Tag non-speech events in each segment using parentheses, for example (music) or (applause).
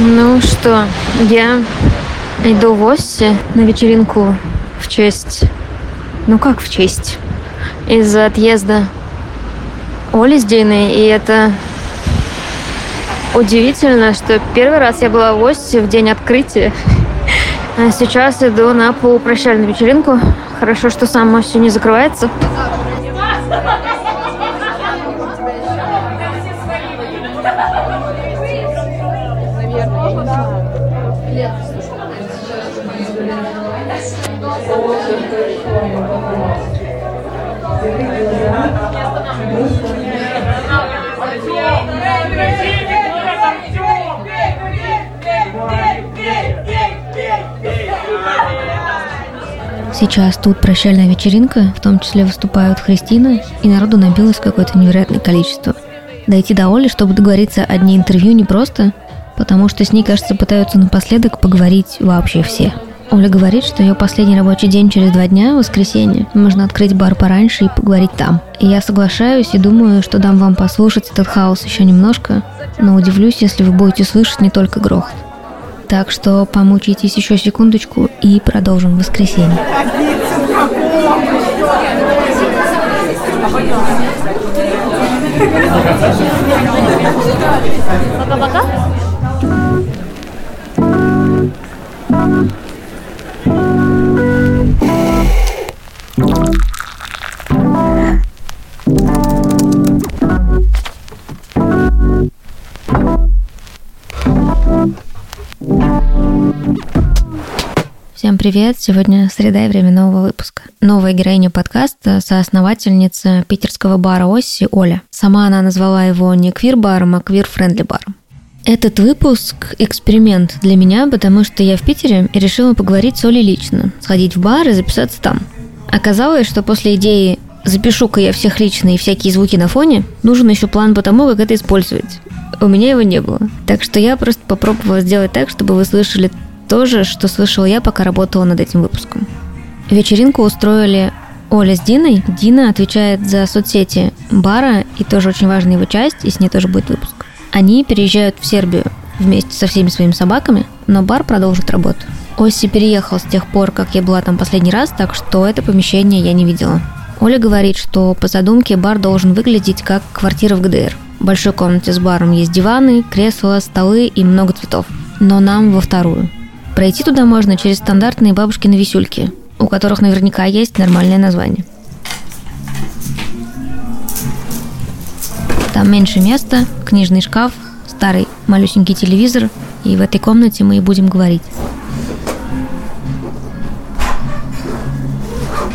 Ну что, я иду в Осси на вечеринку в честь... Ну как в честь? Из-за отъезда Оли с Диной, и это удивительно, что первый раз я была в Осси в день открытия. А сейчас иду на полупрощальную вечеринку. Хорошо, что сам Осси не закрывается. Сейчас тут прощальная вечеринка, в том числе выступают Христина, и народу набилось какое-то невероятное количество. Дойти до Оли, чтобы договориться о дне интервью, непросто, потому что с ней, кажется, пытаются напоследок поговорить вообще все. Оля говорит, что ее последний рабочий день через два дня, воскресенье, можно открыть бар пораньше и поговорить там. И я соглашаюсь и думаю, что дам вам послушать этот хаос еще немножко, но удивлюсь, если вы будете слышать не только грохот. Так что помучитесь еще секундочку и продолжим в воскресенье. Пока-пока. Привет! Сегодня среда и время нового выпуска. Новая героиня подкаста – соосновательница питерского бара Осси Оля. Сама она назвала его не квир-баром, а квир- friendly баром. Этот выпуск – эксперимент для меня, потому что я в Питере и решила поговорить с Олей лично, сходить в бар и записаться там. Оказалось, что после идеи «запишу-ка я всех лично и всякие звуки на фоне», нужен еще план по тому, как это использовать. У меня его не было. Так что я просто попробовала сделать так, чтобы вы слышали то же, что слышала я, пока работала над этим выпуском. Вечеринку устроили Оля с Диной. Дина отвечает за соцсети бара, и тоже очень важная его часть, и с ней тоже будет выпуск. Они переезжают в Сербию вместе со всеми своими собаками, но бар продолжит работу. Оси переехал с тех пор, как я была там последний раз, так что это помещение я не видела. Оля говорит, что по задумке бар должен выглядеть как квартира в ГДР. В большой комнате с баром есть диваны, кресла, столы и много цветов. Но нам во вторую. Пройти туда можно через стандартные бабушкины висюльки, у которых наверняка есть нормальное название. Там меньше места, книжный шкаф, старый малюсенький телевизор, и в этой комнате мы и будем говорить.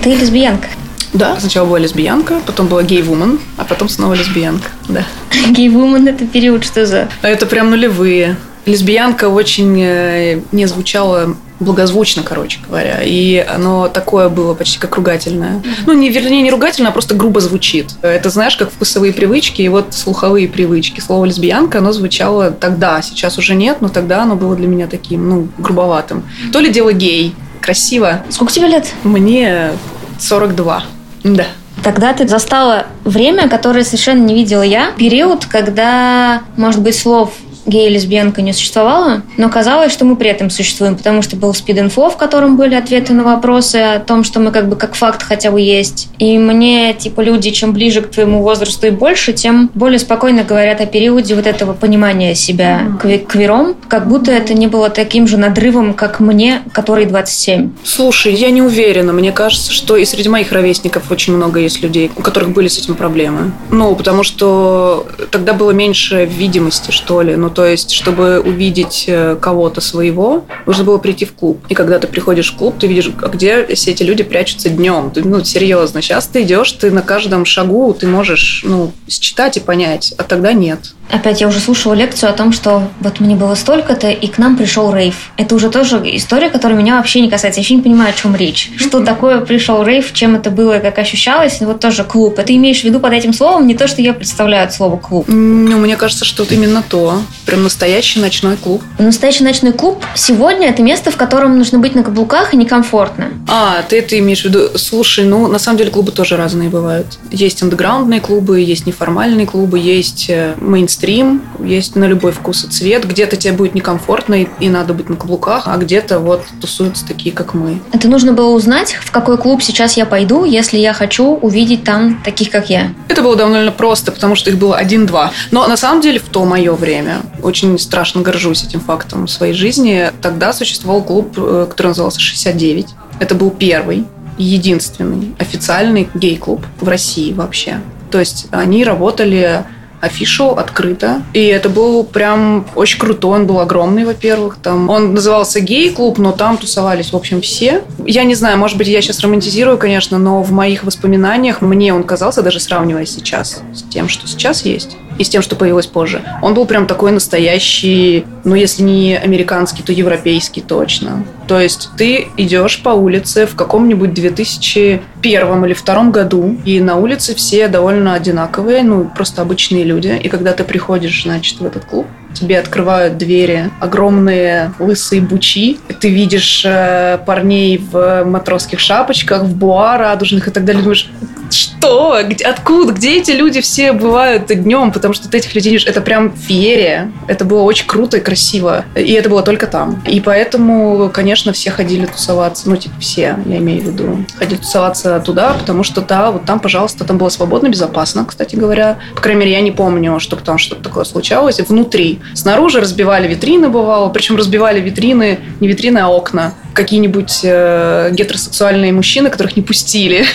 Ты лесбиянка. Да, сначала была лесбиянка, потом была гей-вумен, а потом снова лесбиянка. Да. (laughs) Гей-вумен – это период что за? А Это прям нулевые. Лесбиянка очень э, не звучала благозвучно, короче говоря. И оно такое было почти как ругательное. Ну, не, вернее, не ругательное, а просто грубо звучит. Это знаешь, как вкусовые привычки и вот слуховые привычки. Слово лесбиянка, оно звучало тогда, сейчас уже нет, но тогда оно было для меня таким, ну, грубоватым. То ли дело гей. Красиво. Сколько тебе лет? Мне 42. Да. Тогда ты застала время, которое совершенно не видела я. Период, когда, может быть, слов гей и лесбиянка не существовало, но казалось, что мы при этом существуем, потому что был спид-инфо, в котором были ответы на вопросы о том, что мы как бы как факт хотя бы есть. И мне, типа, люди, чем ближе к твоему возрасту и больше, тем более спокойно говорят о периоде вот этого понимания себя кви- квиром, как будто это не было таким же надрывом, как мне, который 27. Слушай, я не уверена. Мне кажется, что и среди моих ровесников очень много есть людей, у которых были с этим проблемы. Ну, потому что тогда было меньше видимости, что ли. Ну, то есть, чтобы увидеть э, кого-то своего, нужно было прийти в клуб. И когда ты приходишь в клуб, ты видишь, а где все эти люди прячутся днем. Ты, ну, серьезно. Сейчас ты идешь, ты на каждом шагу, ты можешь, ну, считать и понять, а тогда нет. Опять я уже слушала лекцию о том, что вот мне было столько-то, и к нам пришел рейв. Это уже тоже история, которая меня вообще не касается. Я вообще не понимаю, о чем речь. Что такое пришел рейв, чем это было, как ощущалось. Вот тоже клуб. Это имеешь в виду под этим словом не то, что я представляю от слова клуб. Ну, мне кажется, что вот именно то. Прям настоящий ночной клуб. Настоящий ночной клуб сегодня это место, в котором нужно быть на каблуках и некомфортно. А, ты это имеешь в виду? Слушай, ну, на самом деле клубы тоже разные бывают. Есть андеграундные клубы, есть неформальные клубы, есть э, мейнстрим, есть на любой вкус и цвет. Где-то тебе будет некомфортно и, и надо быть на каблуках, а где-то вот тусуются такие, как мы. Это нужно было узнать, в какой клуб сейчас я пойду, если я хочу увидеть там таких, как я. Это было довольно просто, потому что их было один-два. Но на самом деле в то мое время, очень страшно горжусь этим фактом в своей жизни, тогда существовал клуб, э, который назывался «69». Это был первый единственный официальный гей-клуб в России вообще. То есть они работали афишу открыто. И это был прям очень крутой. Он был огромный, во-первых. Там он назывался гей-клуб, но там тусовались, в общем, все. Я не знаю, может быть, я сейчас романтизирую, конечно, но в моих воспоминаниях мне он казался, даже сравнивая сейчас с тем, что сейчас есть, и с тем, что появилось позже. Он был прям такой настоящий, ну, если не американский, то европейский точно. То есть ты идешь по улице в каком-нибудь 2001 или втором году, и на улице все довольно одинаковые, ну, просто обычные люди. И когда ты приходишь, значит, в этот клуб, тебе открывают двери огромные лысые бучи, ты видишь э, парней в матросских шапочках, в буа радужных и так далее, думаешь, что? Где, откуда? Где эти люди все бывают днем? Потому что ты этих людей видишь, это прям феерия. Это было очень круто и красиво. И это было только там. И поэтому, конечно, все ходили тусоваться. Ну, типа, все, я имею в виду. Ходили тусоваться туда, потому что, да, вот там, пожалуйста, там было свободно, безопасно, кстати говоря. По крайней мере, я не помню, чтобы там что-то такое случалось. Внутри. Снаружи разбивали витрины, бывало. Причем разбивали витрины, не витрины, а окна какие-нибудь э, гетеросексуальные мужчины, которых не пустили.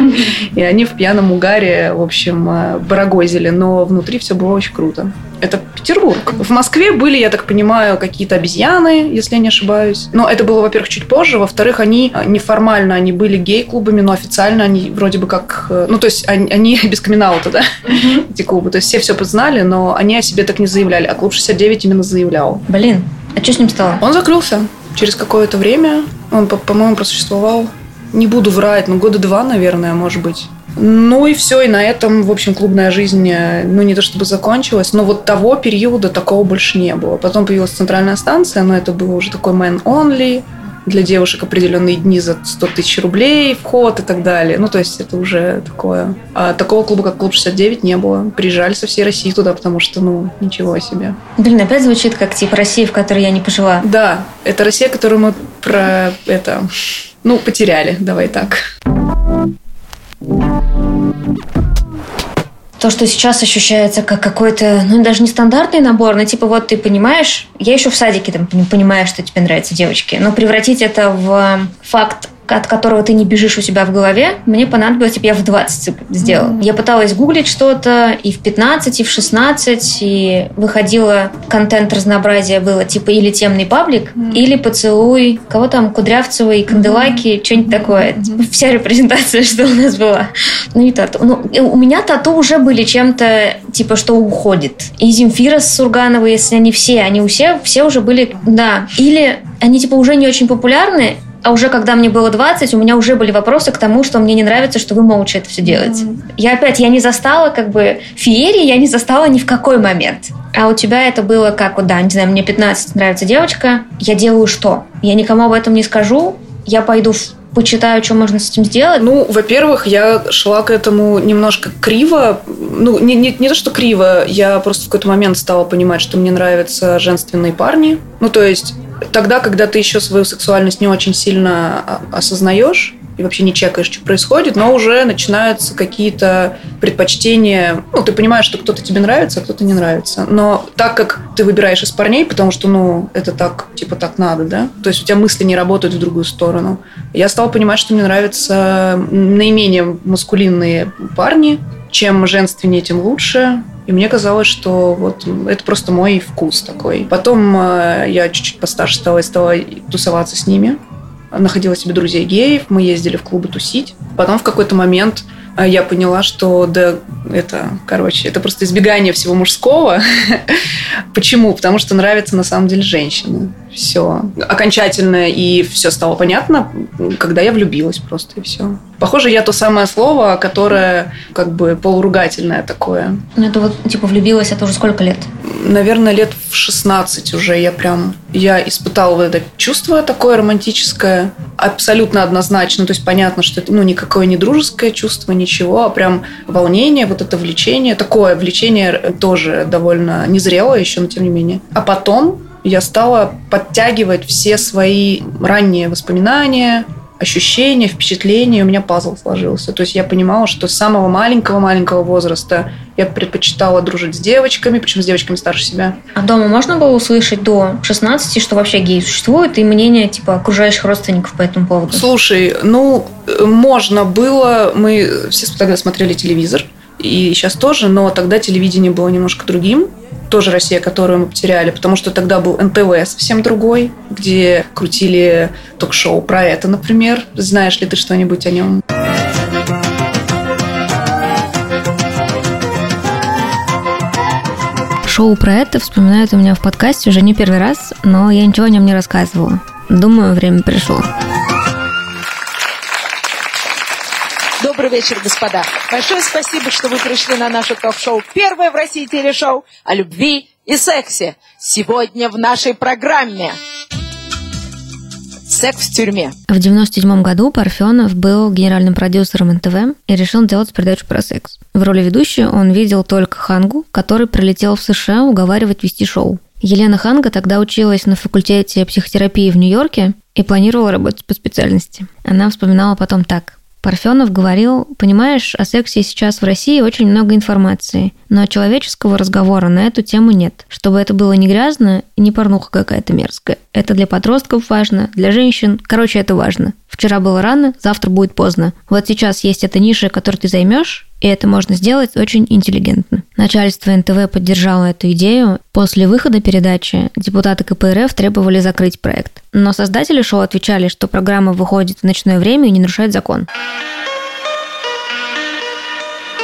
(laughs) И они в пьяном угаре, в общем, э, барагозили. Но внутри все было очень круто. Это Петербург. В Москве были, я так понимаю, какие-то обезьяны, если я не ошибаюсь. Но это было, во-первых, чуть позже. Во-вторых, они э, неформально, они были гей-клубами, но официально они вроде бы как... Э, ну, то есть они, они (laughs) без камин да, эти клубы. То есть все все познали, но они о себе так не заявляли. А клуб 69 именно заявлял. Блин, а что с ним стало? Он закрылся через какое-то время. Он, по-моему, просуществовал, не буду врать, но года два, наверное, может быть. Ну и все, и на этом, в общем, клубная жизнь, э, ну не то чтобы закончилась, но вот того периода такого больше не было. Потом появилась центральная станция, но это было уже такой man only, для девушек определенные дни за 100 тысяч рублей вход и так далее. Ну, то есть это уже такое. А такого клуба, как Клуб 69, не было. Приезжали со всей России туда, потому что, ну, ничего себе. Блин, опять звучит как типа Россия, в которой я не пожила. Да, это Россия, которую мы про это, ну, потеряли, давай так. То, что сейчас ощущается как какой-то, ну, даже не стандартный набор, но типа вот ты понимаешь, я еще в садике там понимаю, что тебе нравятся девочки, но превратить это в факт от которого ты не бежишь у себя в голове, мне понадобилось, типа, я в 20 сделала. Mm-hmm. Я пыталась гуглить что-то и в 15, и в 16, и выходило контент разнообразия было, типа, или темный паблик, mm-hmm. или поцелуй, кого там, Кудрявцева и Канделаки, mm-hmm. что-нибудь такое. Mm-hmm. Вся репрезентация, (laughs) что у нас была. Ну, не тату. Ну, у меня тату уже были чем-то, типа, что уходит. И Земфира с Сургановой, если они все, они у все, все уже были, да. Или они, типа, уже не очень популярны, а уже когда мне было 20, у меня уже были вопросы к тому, что мне не нравится, что вы молча это все делаете. Mm-hmm. Я опять, я не застала как бы феерии, я не застала ни в какой момент. А у тебя это было как, вот, да, не знаю, мне 15, нравится девочка, я делаю что? Я никому об этом не скажу, я пойду в почитаю, что можно с этим сделать? Ну, во-первых, я шла к этому немножко криво. Ну, не, не, не то, что криво, я просто в какой-то момент стала понимать, что мне нравятся женственные парни. Ну, то есть тогда, когда ты еще свою сексуальность не очень сильно а, осознаешь, и вообще не чекаешь, что происходит, но уже начинаются какие-то предпочтения. Ну, ты понимаешь, что кто-то тебе нравится, а кто-то не нравится. Но так как ты выбираешь из парней, потому что, ну, это так, типа, так надо, да? То есть у тебя мысли не работают в другую сторону. Я стала понимать, что мне нравятся наименее маскулинные парни. Чем женственнее, тем лучше. И мне казалось, что вот это просто мой вкус такой. Потом э, я чуть-чуть постарше стала и стала тусоваться с ними. Находила себе друзей геев, мы ездили в клубы тусить. Потом в какой-то момент э, я поняла, что да, это, короче, это просто избегание всего мужского. (laughs) Почему? Потому что нравятся на самом деле женщины все окончательно и все стало понятно, когда я влюбилась просто и все. Похоже, я то самое слово, которое как бы полуругательное такое. Ну, это вот, типа, влюбилась, это уже сколько лет? Наверное, лет в в 16 уже я прям, я испытала вот это чувство такое романтическое, абсолютно однозначно, то есть понятно, что это, ну, никакое не дружеское чувство, ничего, а прям волнение, вот это влечение, такое влечение тоже довольно незрелое еще, но тем не менее. А потом я стала подтягивать все свои ранние воспоминания, ощущения, впечатления, у меня пазл сложился. То есть я понимала, что с самого маленького-маленького возраста я предпочитала дружить с девочками, причем с девочками старше себя. А дома можно было услышать до 16, что вообще гей существует, и мнение типа окружающих родственников по этому поводу? Слушай, ну, можно было. Мы все тогда смотрели телевизор, и сейчас тоже, но тогда телевидение было немножко другим тоже Россия, которую мы потеряли, потому что тогда был НТВ совсем другой, где крутили ток-шоу про это, например. Знаешь ли ты что-нибудь о нем? Шоу про это вспоминают у меня в подкасте уже не первый раз, но я ничего о нем не рассказывала. Думаю, время пришло. Добрый вечер, господа. Большое спасибо, что вы пришли на наше ток-шоу. Первое в России телешоу о любви и сексе. Сегодня в нашей программе. Секс в тюрьме. В 97 году Парфенов был генеральным продюсером НТВ и решил делать передачу про секс. В роли ведущей он видел только Хангу, который прилетел в США уговаривать вести шоу. Елена Ханга тогда училась на факультете психотерапии в Нью-Йорке и планировала работать по специальности. Она вспоминала потом так. Парфенов говорил, понимаешь, о сексе сейчас в России очень много информации, но человеческого разговора на эту тему нет. Чтобы это было не грязно и не порнуха какая-то мерзкая. Это для подростков важно, для женщин. Короче, это важно. Вчера было рано, завтра будет поздно. Вот сейчас есть эта ниша, которую ты займешь, и это можно сделать очень интеллигентно. Начальство НТВ поддержало эту идею. После выхода передачи депутаты КПРФ требовали закрыть проект. Но создатели шоу отвечали, что программа выходит в ночное время и не нарушает закон.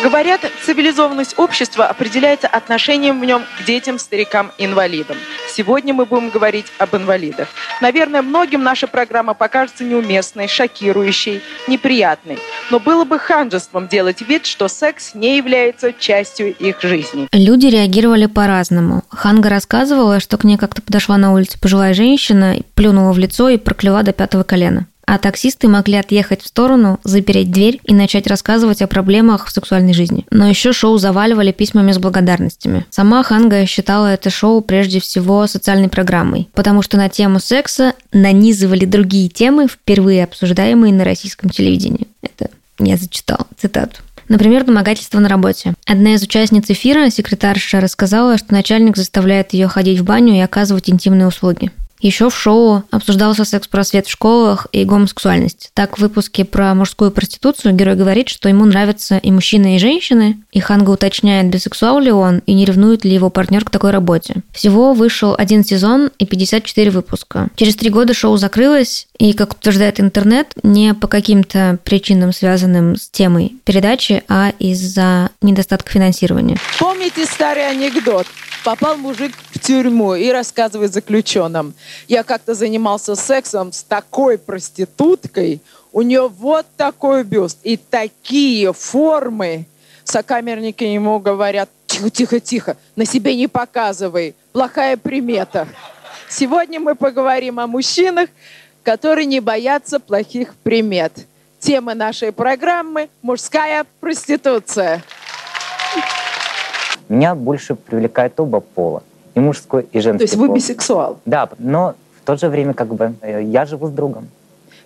Говорят, цивилизованность общества определяется отношением в нем к детям, старикам, инвалидам. Сегодня мы будем говорить об инвалидах. Наверное, многим наша программа покажется неуместной, шокирующей, неприятной. Но было бы ханжеством делать вид, что секс не является частью их жизни. Люди реагировали по-разному. Ханга рассказывала, что к ней как-то подошла на улице пожилая женщина, плюнула в лицо и прокляла до пятого колена а таксисты могли отъехать в сторону, запереть дверь и начать рассказывать о проблемах в сексуальной жизни. Но еще шоу заваливали письмами с благодарностями. Сама Ханга считала это шоу прежде всего социальной программой, потому что на тему секса нанизывали другие темы, впервые обсуждаемые на российском телевидении. Это я зачитала цитату. Например, домогательство на работе. Одна из участниц эфира, секретарша, рассказала, что начальник заставляет ее ходить в баню и оказывать интимные услуги. Еще в шоу обсуждался секс-просвет в школах и гомосексуальность. Так, в выпуске про мужскую проституцию герой говорит, что ему нравятся и мужчины, и женщины, и Ханга уточняет, бисексуал ли он и не ревнует ли его партнер к такой работе. Всего вышел один сезон и 54 выпуска. Через три года шоу закрылось, и, как утверждает интернет, не по каким-то причинам, связанным с темой передачи, а из-за недостатка финансирования. Помните старый анекдот? Попал мужик в тюрьму и рассказывает заключенным. Я как-то занимался сексом с такой проституткой, у нее вот такой бюст и такие формы. Сокамерники ему говорят, тихо, тихо, тихо, на себе не показывай, плохая примета. Сегодня мы поговорим о мужчинах, которые не боятся плохих примет. Тема нашей программы – мужская проституция. Меня больше привлекает оба пола. И мужской, и женский То есть вы пол. бисексуал? Да, но в то же время как бы э, я живу с другом.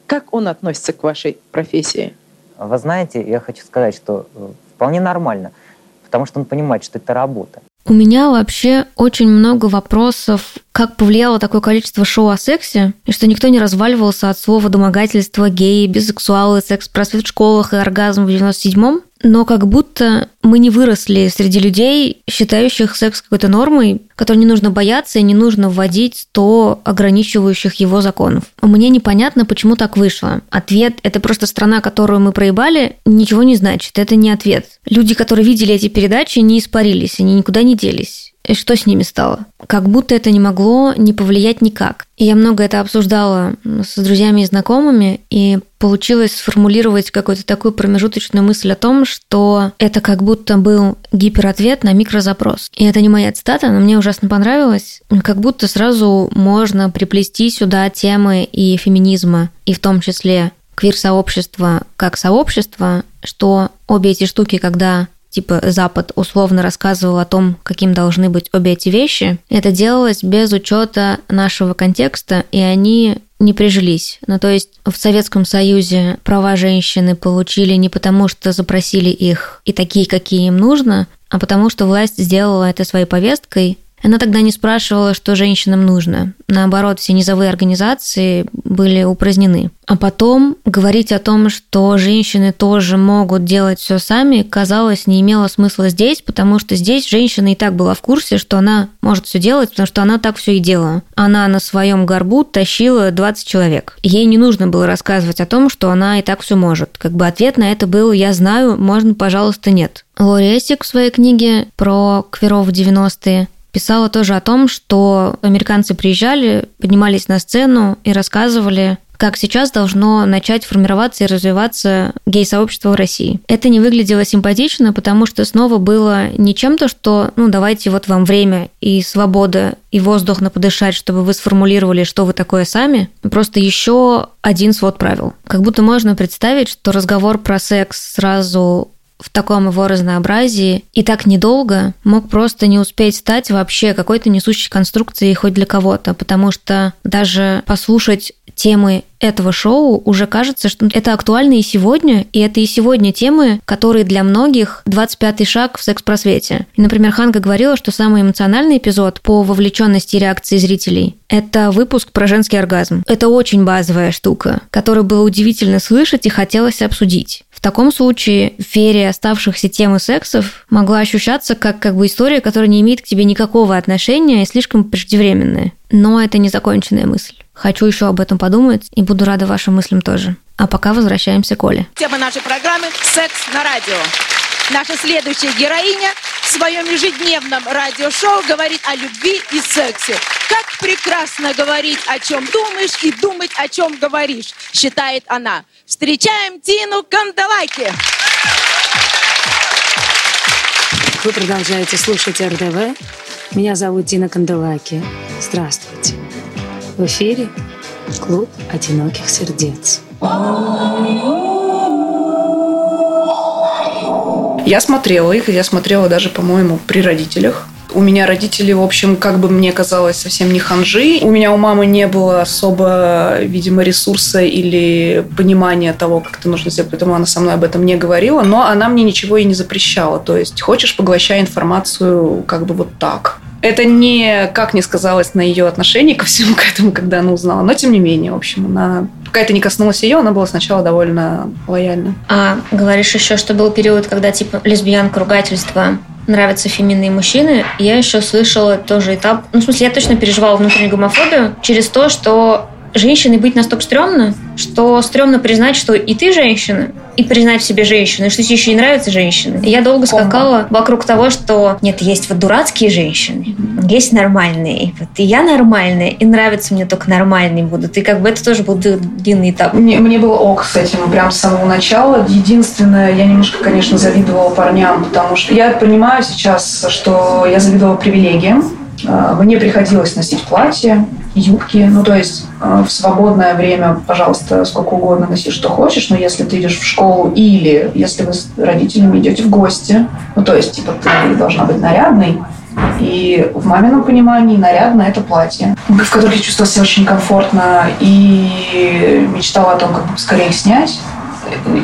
Как он относится к вашей профессии? Вы знаете, я хочу сказать, что э, вполне нормально, потому что он понимает, что это работа. У меня вообще очень много вопросов, как повлияло такое количество шоу о сексе, и что никто не разваливался от слова домогательства, геи, бисексуалы, секс-просвет в школах и оргазм в 97-м но как будто мы не выросли среди людей, считающих секс какой-то нормой, которой не нужно бояться и не нужно вводить 100 ограничивающих его законов. Мне непонятно, почему так вышло. Ответ – это просто страна, которую мы проебали, ничего не значит. Это не ответ. Люди, которые видели эти передачи, не испарились, они никуда не делись. И что с ними стало? Как будто это не могло не повлиять никак. И я много это обсуждала с друзьями и знакомыми, и получилось сформулировать какую-то такую промежуточную мысль о том, что это как будто был гиперответ на микрозапрос. И это не моя цитата, но мне ужасно понравилось. Как будто сразу можно приплести сюда темы и феминизма, и в том числе квир-сообщества как сообщества, что обе эти штуки, когда типа Запад условно рассказывал о том, каким должны быть обе эти вещи, это делалось без учета нашего контекста, и они не прижились. Ну, то есть в Советском Союзе права женщины получили не потому, что запросили их и такие, какие им нужно, а потому что власть сделала это своей повесткой, она тогда не спрашивала, что женщинам нужно. Наоборот, все низовые организации были упразднены. А потом говорить о том, что женщины тоже могут делать все сами, казалось, не имело смысла здесь, потому что здесь женщина и так была в курсе, что она может все делать, потому что она так все и делала. Она на своем горбу тащила 20 человек. Ей не нужно было рассказывать о том, что она и так все может. Как бы ответ на это был «я знаю, можно, пожалуйста, нет». Лори Эсик в своей книге про кверов в 90-е писала тоже о том, что американцы приезжали, поднимались на сцену и рассказывали как сейчас должно начать формироваться и развиваться гей-сообщество в России. Это не выглядело симпатично, потому что снова было не чем-то, что, ну, давайте вот вам время и свобода и воздух на подышать, чтобы вы сформулировали, что вы такое сами, просто еще один свод правил. Как будто можно представить, что разговор про секс сразу в таком его разнообразии и так недолго мог просто не успеть стать вообще какой-то несущей конструкцией хоть для кого-то, потому что даже послушать темы этого шоу уже кажется, что это актуально и сегодня, и это и сегодня темы, которые для многих 25-й шаг в секс-просвете. Например, Ханга говорила, что самый эмоциональный эпизод по вовлеченности и реакции зрителей – это выпуск про женский оргазм. Это очень базовая штука, которую было удивительно слышать и хотелось обсудить таком случае ферия оставшихся темы сексов могла ощущаться как, как бы история, которая не имеет к тебе никакого отношения и слишком преждевременная. Но это не законченная мысль. Хочу еще об этом подумать и буду рада вашим мыслям тоже. А пока возвращаемся к Оле. Тема нашей программы «Секс на радио». Наша следующая героиня в своем ежедневном радиошоу говорит о любви и сексе. Как прекрасно говорить, о чем думаешь, и думать, о чем говоришь, считает она. Встречаем Тину Кандалаки. Вы продолжаете слушать РДВ. Меня зовут Дина Канделаки. Здравствуйте. В эфире Клуб одиноких сердец. Я смотрела их, я смотрела даже, по-моему, при родителях. У меня родители, в общем, как бы мне казалось, совсем не ханжи. У меня у мамы не было особо, видимо, ресурса или понимания того, как это нужно сделать, поэтому она со мной об этом не говорила, но она мне ничего и не запрещала. То есть, хочешь, поглощай информацию как бы вот так. Это не как не сказалось на ее отношении ко всему (laughs) к этому, когда она узнала, но тем не менее, в общем, она пока это не коснулось ее, она была сначала довольно лояльна. А говоришь еще, что был период, когда типа лесбиянка, ругательство нравятся феминные мужчины, я еще слышала тоже этап... Ну, в смысле, я точно переживала внутреннюю гомофобию через то, что женщиной быть настолько стрёмно, что стрёмно признать, что и ты женщина, и признать в себе женщину, и что тебе еще и нравятся женщины. И я долго скакала вокруг того, что нет, есть вот дурацкие женщины, есть нормальные. Вот и я нормальная, и нравятся мне только нормальные будут. И как бы это тоже был длинный этап. Мне, мне было ок с этим прям с самого начала. Единственное, я немножко, конечно, завидовала парням, потому что я понимаю сейчас, что я завидовала привилегиям. А, мне приходилось носить платье, юбки. Ну, то есть э, в свободное время, пожалуйста, сколько угодно носи, что хочешь, но если ты идешь в школу или если вы с родителями идете в гости, ну, то есть, типа, ты должна быть нарядной, и в мамином понимании нарядно это платье, в котором я чувствовала себя очень комфортно и мечтала о том, как бы скорее снять.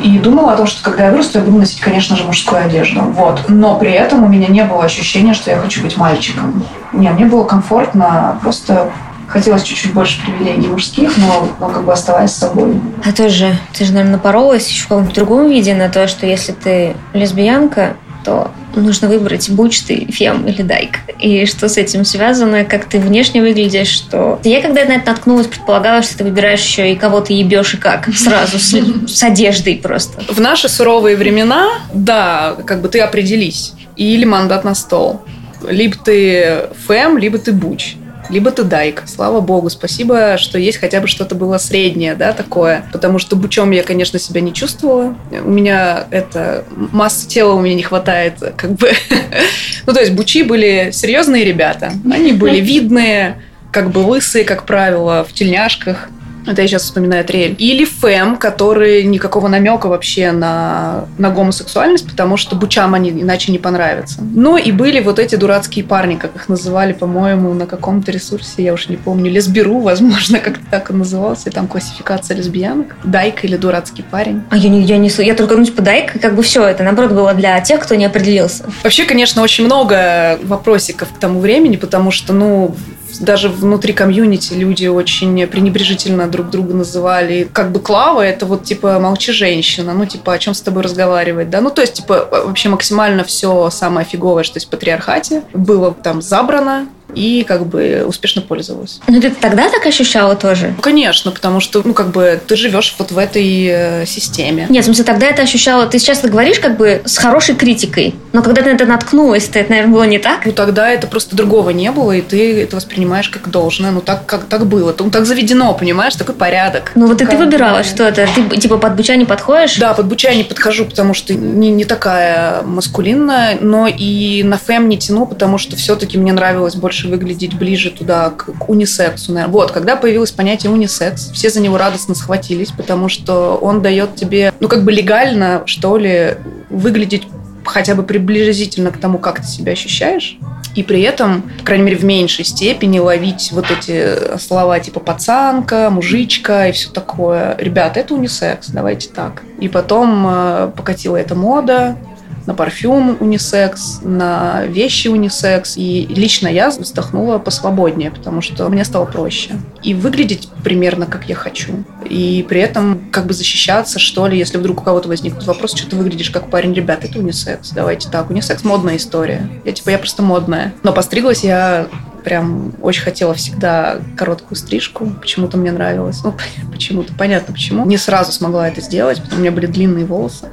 И думала о том, что когда я вырасту, я буду носить, конечно же, мужскую одежду. Вот. Но при этом у меня не было ощущения, что я хочу быть мальчиком. Не, мне было комфортно просто хотелось чуть-чуть больше привилегий мужских, но, но как бы оставаясь собой. А тоже, ты же, наверное, напоролась еще в каком-то другом виде на то, что если ты лесбиянка, то нужно выбрать, будь ты фем или дайк. И что с этим связано, как ты внешне выглядишь, что... Я когда на это наткнулась, предполагала, что ты выбираешь еще и кого ты ебешь и как, сразу, с, (laughs) с одеждой просто. В наши суровые времена, да, как бы ты определись. Или мандат на стол. Либо ты фэм, либо ты буч либо ты дайк. Слава богу, спасибо, что есть хотя бы что-то было среднее, да, такое. Потому что бучом я, конечно, себя не чувствовала. У меня это... Массы тела у меня не хватает, как бы... (laughs) ну, то есть бучи были серьезные ребята. Они были видные, как бы лысые, как правило, в тельняшках. Это я сейчас вспоминаю Триэль. Или Фэм, который никакого намека вообще на, на гомосексуальность, потому что бучам они иначе не понравятся. Ну и были вот эти дурацкие парни, как их называли, по-моему, на каком-то ресурсе, я уж не помню, лесберу, возможно, (laughs) как-то так он назывался, там классификация лесбиянок. Дайка или дурацкий парень. А я не, я не я только ну, типа дайка, как бы все, это наоборот было для тех, кто не определился. Вообще, конечно, очень много вопросиков к тому времени, потому что, ну, даже внутри комьюнити люди очень пренебрежительно друг друга называли. Как бы Клава это вот типа молчи женщина, ну типа о чем с тобой разговаривать, да, ну то есть типа вообще максимально все самое фиговое, что есть в патриархате, было там забрано, и как бы успешно пользовалась. Ну, ты тогда так ощущала тоже? Ну, конечно, потому что, ну, как бы ты живешь вот в этой э, системе. Нет, в смысле, тогда это ощущала... Ты сейчас говоришь как бы с хорошей критикой, но когда ты на это наткнулась, то это, наверное, было не так? Ну, тогда это просто другого не было, и ты это воспринимаешь как должное. Ну, так, как так было. Ну, так заведено, понимаешь? Такой порядок. Ну, вот и ты выбирала, что это? Ты, типа, под буча не подходишь? Да, под буча не подхожу, потому что не, не такая маскулинная, но и на фэм не тяну, потому что все-таки мне нравилось больше выглядеть ближе туда, к, к унисексу, наверное. Вот, когда появилось понятие унисекс, все за него радостно схватились, потому что он дает тебе, ну, как бы легально, что ли, выглядеть хотя бы приблизительно к тому, как ты себя ощущаешь, и при этом, по крайней мере, в меньшей степени ловить вот эти слова типа пацанка, мужичка и все такое. Ребята, это унисекс, давайте так. И потом э, покатила эта мода, на парфюм унисекс, на вещи унисекс. И лично я вздохнула посвободнее, потому что мне стало проще. И выглядеть примерно как я хочу. И при этом как бы защищаться, что ли, если вдруг у кого-то возникнут вопрос, что ты выглядишь как парень. Ребят, это унисекс. Давайте так. Унисекс модная история. Я типа, я просто модная. Но постриглась я прям очень хотела всегда короткую стрижку. Почему-то мне нравилось. Ну, (laughs) почему-то. Понятно почему. Не сразу смогла это сделать, потому что у меня были длинные волосы.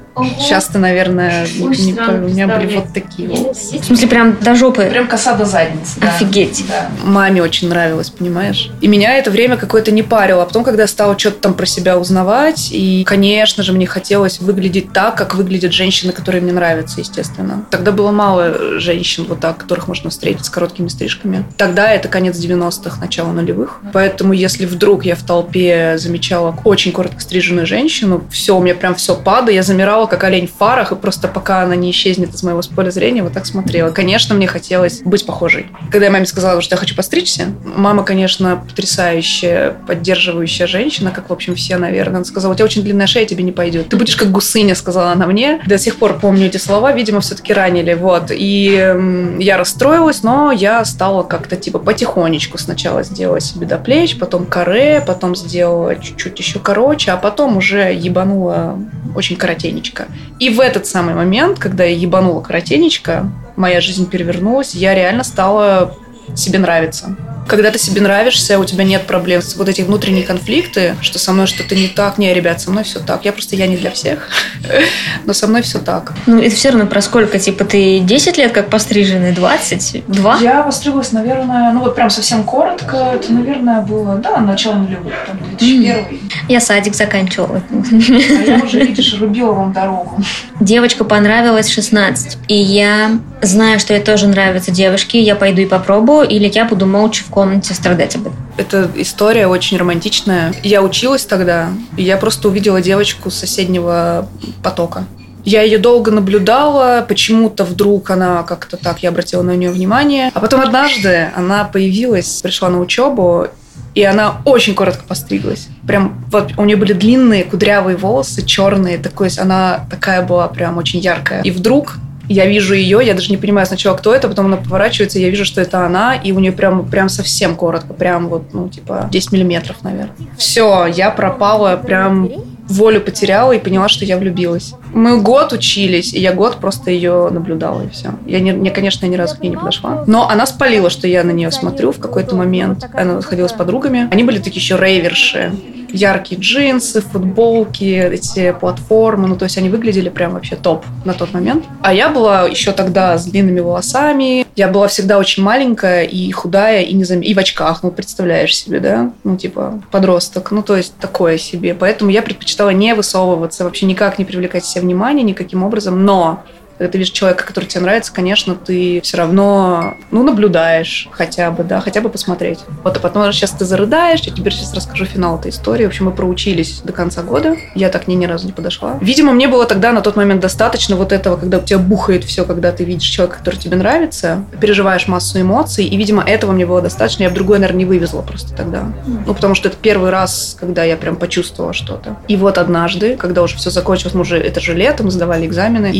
Часто, наверное, не, у меня были вот такие волосы. В смысле, прям до жопы? Прям коса до задницы. Да. Офигеть. Да. Маме очень нравилось, понимаешь? И меня это время какое-то не парило. А потом, когда я стала что-то там про себя узнавать, и, конечно же, мне хотелось выглядеть так, как выглядят женщины, которые мне нравятся, естественно. Тогда было мало женщин вот так, которых можно встретить с короткими стрижками. Тогда это конец 90-х, начало нулевых. Поэтому, если вдруг я в толпе замечала очень коротко стриженную женщину, все, у меня прям все падало, я замирала как олень в фарах, и просто пока она не исчезнет из моего поля зрения, вот так смотрела. Конечно, мне хотелось быть похожей. Когда я маме сказала, что я хочу постричься, мама, конечно, потрясающая, поддерживающая женщина, как, в общем, все, наверное. Она сказала, у тебя очень длинная шея, тебе не пойдет. Ты будешь как гусыня, сказала она мне. До сих пор помню эти слова, видимо, все-таки ранили. Вот. И я расстроилась, но я стала как-то типа потихонечку сначала сделала себе до плеч, потом каре, потом сделала чуть-чуть еще короче, а потом уже ебанула очень коротенечко. И в этот самый момент, когда я ебанула коротенечко, моя жизнь перевернулась, я реально стала себе нравиться когда ты себе нравишься, у тебя нет проблем с вот эти внутренние конфликты, что со мной что-то не так. Не, ребят, со мной все так. Я просто я не для всех, (laughs) но со мной все так. Ну, это все равно про сколько? Типа ты 10 лет как постриженный, 22? Я постриглась, наверное, ну вот прям совсем коротко. Это, наверное, было, да, начало нулевых, там, 2001. Я садик заканчивала. А я уже, видишь, рубила вам дорогу. Девочка понравилась 16. И я знаю, что ей тоже нравятся девушки. Я пойду и попробую, или я буду молча в комнате страдать об этом. Это история очень романтичная. Я училась тогда, и я просто увидела девочку с соседнего потока. Я ее долго наблюдала, почему-то вдруг она как-то так, я обратила на нее внимание. А потом однажды она появилась, пришла на учебу, и она очень коротко постриглась. Прям вот у нее были длинные кудрявые волосы, черные, такой, она такая была прям очень яркая. И вдруг я вижу ее, я даже не понимаю сначала, кто это, потом она поворачивается, я вижу, что это она, и у нее прям, прям совсем коротко, прям вот, ну, типа, 10 миллиметров, наверное. Все, я пропала, прям волю потеряла и поняла, что я влюбилась. Мы год учились, и я год просто ее наблюдала, и все. Я, не, не, конечно, ни разу к ней не подошла. Но она спалила, что я на нее смотрю в какой-то момент. Она ходила с подругами. Они были такие еще рейверши яркие джинсы, футболки, эти платформы, ну, то есть они выглядели прям вообще топ на тот момент. А я была еще тогда с длинными волосами, я была всегда очень маленькая и худая, и, незам... и в очках, ну, представляешь себе, да, ну, типа, подросток, ну, то есть такое себе. Поэтому я предпочитала не высовываться, вообще никак не привлекать себе внимание никаким образом, но когда ты видишь человека, который тебе нравится, конечно, ты все равно, ну, наблюдаешь хотя бы, да, хотя бы посмотреть. Вот, а потом сейчас ты зарыдаешь, я тебе сейчас расскажу финал этой истории. В общем, мы проучились до конца года. Я так к ней ни разу не подошла. Видимо, мне было тогда на тот момент достаточно вот этого, когда у тебя бухает все, когда ты видишь человека, который тебе нравится, переживаешь массу эмоций, и, видимо, этого мне было достаточно. Я в другое, наверное, не вывезла просто тогда. Ну, потому что это первый раз, когда я прям почувствовала что-то. И вот однажды, когда уже все закончилось, мы уже, это же летом, сдавали экзамены,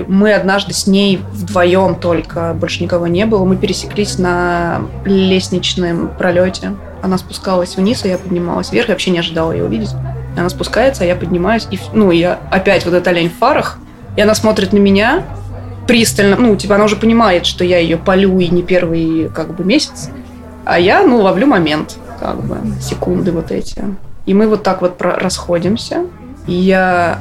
мы однажды с ней вдвоем только, больше никого не было, мы пересеклись на лестничном пролете. Она спускалась вниз, а я поднималась вверх. Я вообще не ожидала ее увидеть. Она спускается, а я поднимаюсь. И, ну, я опять вот эта лень в фарах. И она смотрит на меня пристально. Ну, типа, она уже понимает, что я ее полю и не первый, как бы, месяц. А я, ну, ловлю момент, как бы, секунды вот эти. И мы вот так вот расходимся. И я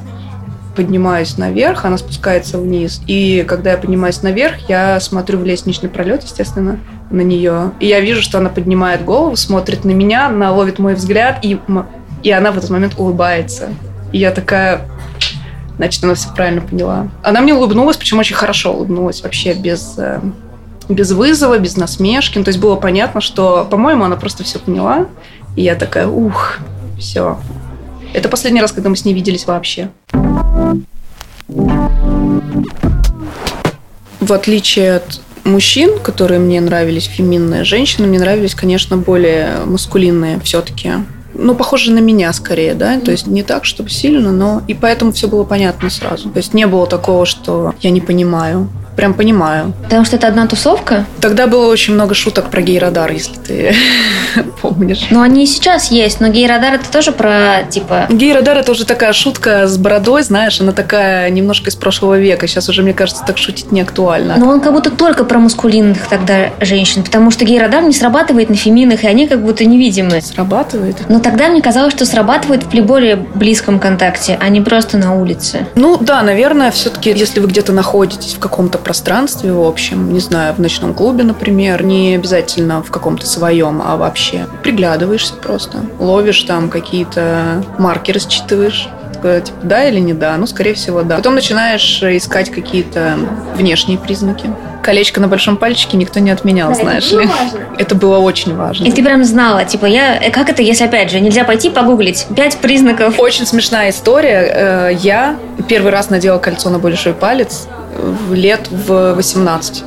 поднимаюсь наверх, она спускается вниз. И когда я поднимаюсь наверх, я смотрю в лестничный пролет, естественно, на нее. И я вижу, что она поднимает голову, смотрит на меня, она ловит мой взгляд, и, и она в этот момент улыбается. И я такая, значит, она все правильно поняла. Она мне улыбнулась, причем очень хорошо улыбнулась, вообще без, э, без вызова, без насмешки. Ну, то есть было понятно, что, по-моему, она просто все поняла. И я такая, ух, все. Это последний раз, когда мы с ней виделись вообще. В отличие от мужчин, которые мне нравились, феминные, женщины мне нравились, конечно, более маскулинные все-таки. Ну, похожи на меня скорее, да, то есть не так, чтобы сильно, но и поэтому все было понятно сразу. То есть не было такого, что я не понимаю, прям понимаю. Потому что это одна тусовка? Тогда было очень много шуток про гей-радар, если ты (laughs) помнишь. Ну, они и сейчас есть, но гей-радар это тоже про, типа... Гей-радар это уже такая шутка с бородой, знаешь, она такая немножко из прошлого века. Сейчас уже, мне кажется, так шутить не актуально. Но он как будто только про мускулинных тогда женщин, потому что гей-радар не срабатывает на феминных, и они как будто невидимы. Срабатывает? Но тогда мне казалось, что срабатывает при более близком контакте, а не просто на улице. Ну да, наверное, все-таки, если вы где-то находитесь в каком-то пространстве, в общем, не знаю, в ночном клубе, например, не обязательно в каком-то своем, а вообще приглядываешься просто, ловишь там какие-то маркеры, считываешь, типа, да или не да? Ну, скорее всего, да. Потом начинаешь искать какие-то внешние признаки. Колечко на большом пальчике никто не отменял, да, знаешь это ли. Важно. Это было очень важно. И ты прям знала, типа, я, как это, если опять же, нельзя пойти погуглить пять признаков? Очень смешная история. Э, я первый раз надела кольцо на большой палец лет в 18.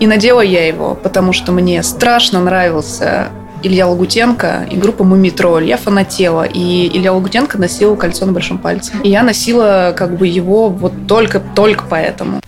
И надела я его, потому что мне страшно нравился Илья Лагутенко и группа Мумитроль. Я фанатела, и Илья Лагутенко носил кольцо на большом пальце. И я носила как бы его вот только, только поэтому.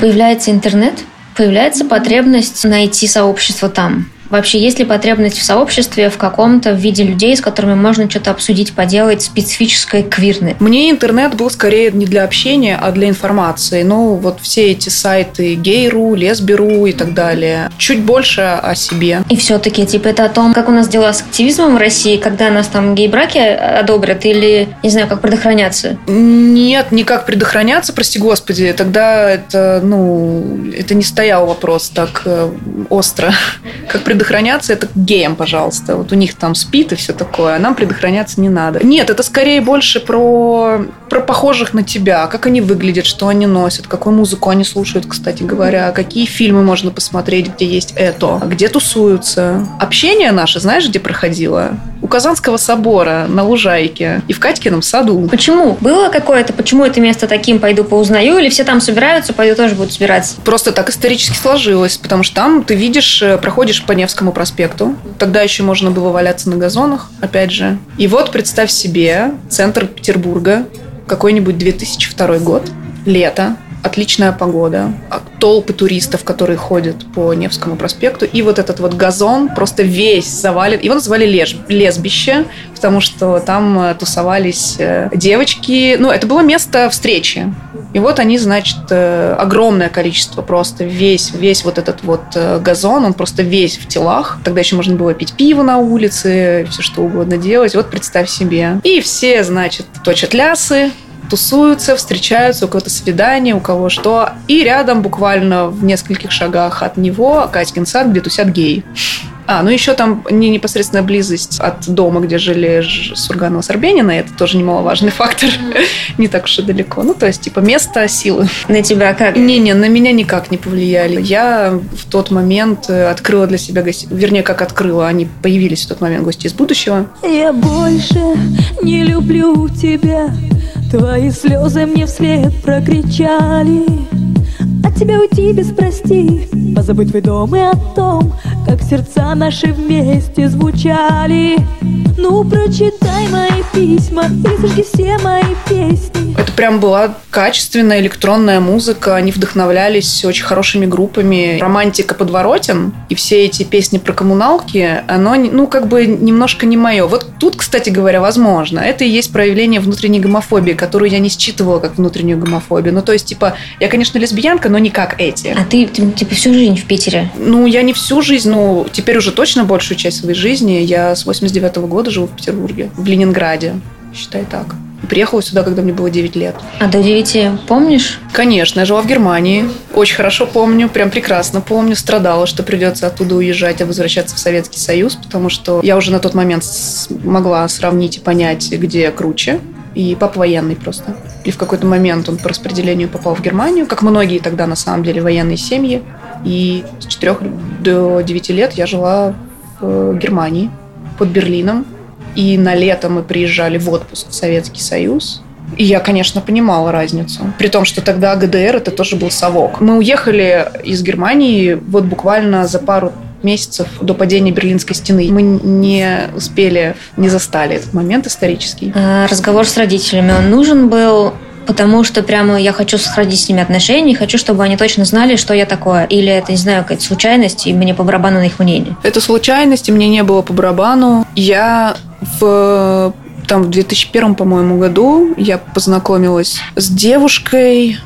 Появляется интернет, появляется потребность найти сообщество там. Вообще, есть ли потребность в сообществе в каком-то виде людей, с которыми можно что-то обсудить, поделать специфическое квирны? Мне интернет был скорее не для общения, а для информации. Ну, вот все эти сайты гей.ру, лесби.ру и так далее. Чуть больше о себе. И все-таки, типа, это о том, как у нас дела с активизмом в России, когда нас там гей-браки одобрят, или, не знаю, как предохраняться? Нет, не как предохраняться, прости господи. Тогда это, ну, это не стоял вопрос так э, остро, (laughs) как предохраняться предохраняться это геям, пожалуйста. Вот у них там спит и все такое, а нам предохраняться не надо. Нет, это скорее больше про, про похожих на тебя, как они выглядят, что они носят, какую музыку они слушают, кстати говоря, какие фильмы можно посмотреть, где есть это, где тусуются. Общение наше, знаешь, где проходило? У Казанского собора на Лужайке и в Катькином саду. Почему? Было какое-то, почему это место таким, пойду поузнаю, или все там собираются, пойду тоже буду собираться? Просто так исторически сложилось, потому что там ты видишь, э, проходишь по Невскому Невскому проспекту. Тогда еще можно было валяться на газонах, опять же. И вот представь себе центр Петербурга, какой-нибудь 2002 год, лето, отличная погода, а толпы туристов, которые ходят по Невскому проспекту, и вот этот вот газон просто весь завален. Его называли леж... лесбище, потому что там э, тусовались э, девочки. Ну, это было место встречи И вот они, значит, э, огромное количество просто, весь, весь вот этот вот э, газон, он просто весь в телах. Тогда еще можно было пить пиво на улице, все что угодно делать. Вот представь себе. И все, значит, точат лясы, тусуются, встречаются, у кого-то свидание, у кого что. И рядом, буквально в нескольких шагах от него, Катькин сад, где тусят геи. А, ну еще там не непосредственная близость от дома, где жили Сурганова с Арбенина, это тоже немаловажный фактор. не так уж и далеко. Ну, то есть, типа, место силы. На тебя как? Не-не, на меня никак не повлияли. Я в тот момент э, открыла для себя гостей, вернее, как открыла, они появились в тот момент гости из будущего. Я больше не люблю тебя, твои слезы мне вслед прокричали. От тебя уйти без прости, позабыть твой дом и о том, как сердца наши вместе звучали. Ну, прочитай мои письма и сожги все мои песни. Это прям была качественная электронная музыка. Они вдохновлялись очень хорошими группами. Романтика подворотен и все эти песни про коммуналки, оно, ну, как бы немножко не мое. Вот тут, кстати говоря, возможно. Это и есть проявление внутренней гомофобии, которую я не считывала как внутреннюю гомофобию. Ну, то есть, типа, я, конечно, лесбиянка, но не как эти. А ты, типа, всю жизнь в Питере? Ну, я не всю жизнь, ну, теперь уже точно большую часть своей жизни. Я с 89 -го года живу в Петербурге, в Ленинграде, считай так. Приехала сюда, когда мне было 9 лет. А до 9 помнишь? Конечно, я жила в Германии. Очень хорошо помню, прям прекрасно помню. Страдала, что придется оттуда уезжать, а возвращаться в Советский Союз, потому что я уже на тот момент могла сравнить и понять, где круче. И папа военный просто. И в какой-то момент он по распределению попал в Германию, как многие тогда на самом деле военные семьи. И с 4 до 9 лет я жила в Германии, под Берлином. И на лето мы приезжали в отпуск в Советский Союз. И я, конечно, понимала разницу. При том, что тогда ГДР это тоже был совок. Мы уехали из Германии вот буквально за пару месяцев до падения Берлинской стены. Мы не успели, не застали этот момент исторический. А разговор с родителями, он нужен был потому что прямо я хочу сохранить с ними отношения, хочу, чтобы они точно знали, что я такое. Или это, не знаю, какая-то случайность, и мне по барабану на их мнение. Это случайность, и мне не было по барабану. Я в там в 2001, по-моему, году я познакомилась с девушкой,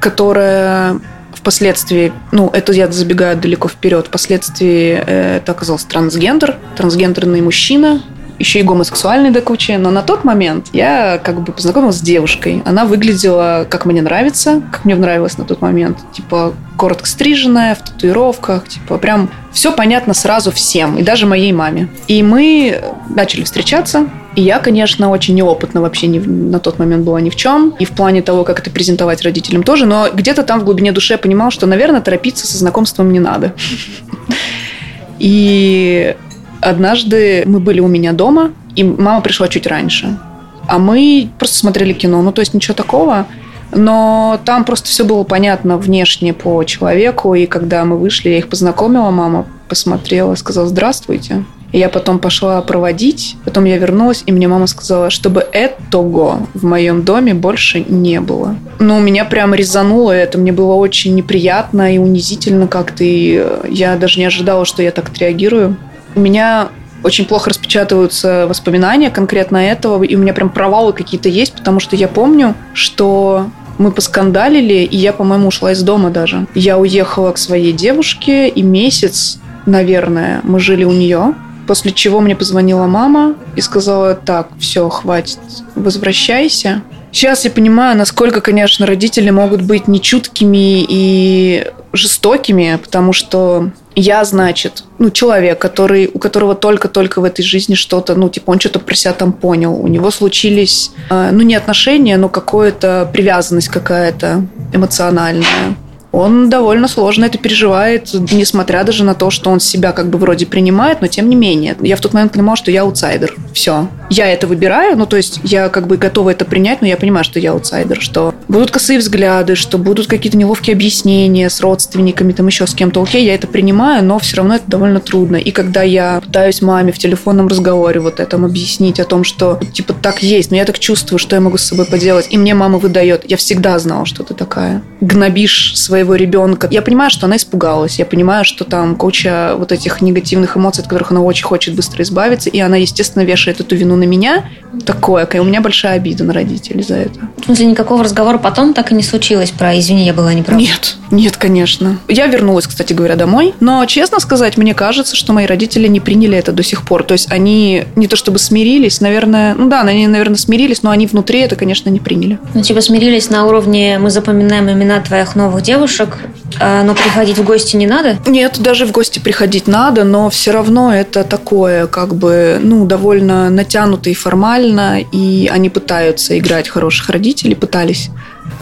которая впоследствии, ну, это я забегаю далеко вперед, впоследствии э, это оказался трансгендер, трансгендерный мужчина, еще и гомосексуальный до кучи, но на тот момент я как бы познакомилась с девушкой. Она выглядела, как мне нравится, как мне нравилось на тот момент. Типа, коротко стриженная, в татуировках, типа, прям все понятно сразу всем, и даже моей маме. И мы начали встречаться, и я, конечно, очень неопытна вообще не, на тот момент была ни в чем. И в плане того, как это презентовать родителям тоже. Но где-то там в глубине души я понимала, что, наверное, торопиться со знакомством не надо. (laughs) И Однажды мы были у меня дома, и мама пришла чуть раньше. А мы просто смотрели кино. Ну, то есть ничего такого. Но там просто все было понятно внешне по человеку. И когда мы вышли, я их познакомила, мама посмотрела, сказала «Здравствуйте». И я потом пошла проводить, потом я вернулась, и мне мама сказала, чтобы этого в моем доме больше не было. Ну, меня прям резануло это, мне было очень неприятно и унизительно как-то, и я даже не ожидала, что я так отреагирую. У меня очень плохо распечатываются воспоминания конкретно этого, и у меня прям провалы какие-то есть, потому что я помню, что мы поскандалили, и я, по-моему, ушла из дома даже. Я уехала к своей девушке, и месяц, наверное, мы жили у нее. После чего мне позвонила мама и сказала, так, все, хватит, возвращайся. Сейчас я понимаю, насколько, конечно, родители могут быть нечуткими и жестокими, потому что я, значит, ну, человек, который, у которого только-только в этой жизни что-то, ну, типа, он что-то про себя там понял. У него случились, э, ну, не отношения, но какая-то привязанность какая-то эмоциональная он довольно сложно это переживает, несмотря даже на то, что он себя как бы вроде принимает, но тем не менее. Я в тот момент понимала, что я аутсайдер. Все. Я это выбираю, ну то есть я как бы готова это принять, но я понимаю, что я аутсайдер, что будут косые взгляды, что будут какие-то неловкие объяснения с родственниками, там еще с кем-то. Окей, я это принимаю, но все равно это довольно трудно. И когда я пытаюсь маме в телефонном разговоре вот этом объяснить о том, что типа так есть, но я так чувствую, что я могу с собой поделать, и мне мама выдает, я всегда знала, что ты такая. Гнобишь своего ребенка. Я понимаю, что она испугалась. Я понимаю, что там куча вот этих негативных эмоций, от которых она очень хочет быстро избавиться. И она, естественно, вешает эту вину на меня. Такое. У меня большая обида на родителей за это. В смысле, никакого разговора потом так и не случилось про «извини, я была неправа»? Нет, нет, конечно. Я вернулась, кстати говоря, домой. Но, честно сказать, мне кажется, что мои родители не приняли это до сих пор. То есть они не то чтобы смирились, наверное... Ну да, они, наверное, смирились, но они внутри это, конечно, не приняли. Ну, типа смирились на уровне «мы запоминаем имена твоих новых девушек», а, но приходить в гости не надо? Нет, даже в гости приходить надо, но все равно это такое, как бы, ну, довольно натянуто и формально, и они пытаются играть хороших родителей, пытались.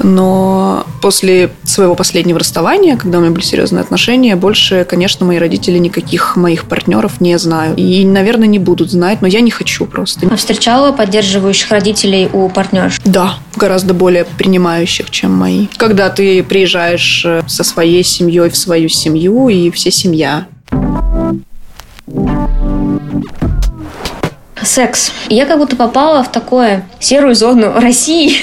Но после своего последнего расставания, когда у меня были серьезные отношения, больше, конечно, мои родители никаких моих партнеров не знают. И, наверное, не будут знать, но я не хочу просто. А встречала поддерживающих родителей у партнерш? Да, гораздо более принимающих, чем мои. Когда ты приезжаешь э, со своей семьей в свою семью, и все семья. Секс. Я как будто попала в такую серую зону (laughs) России.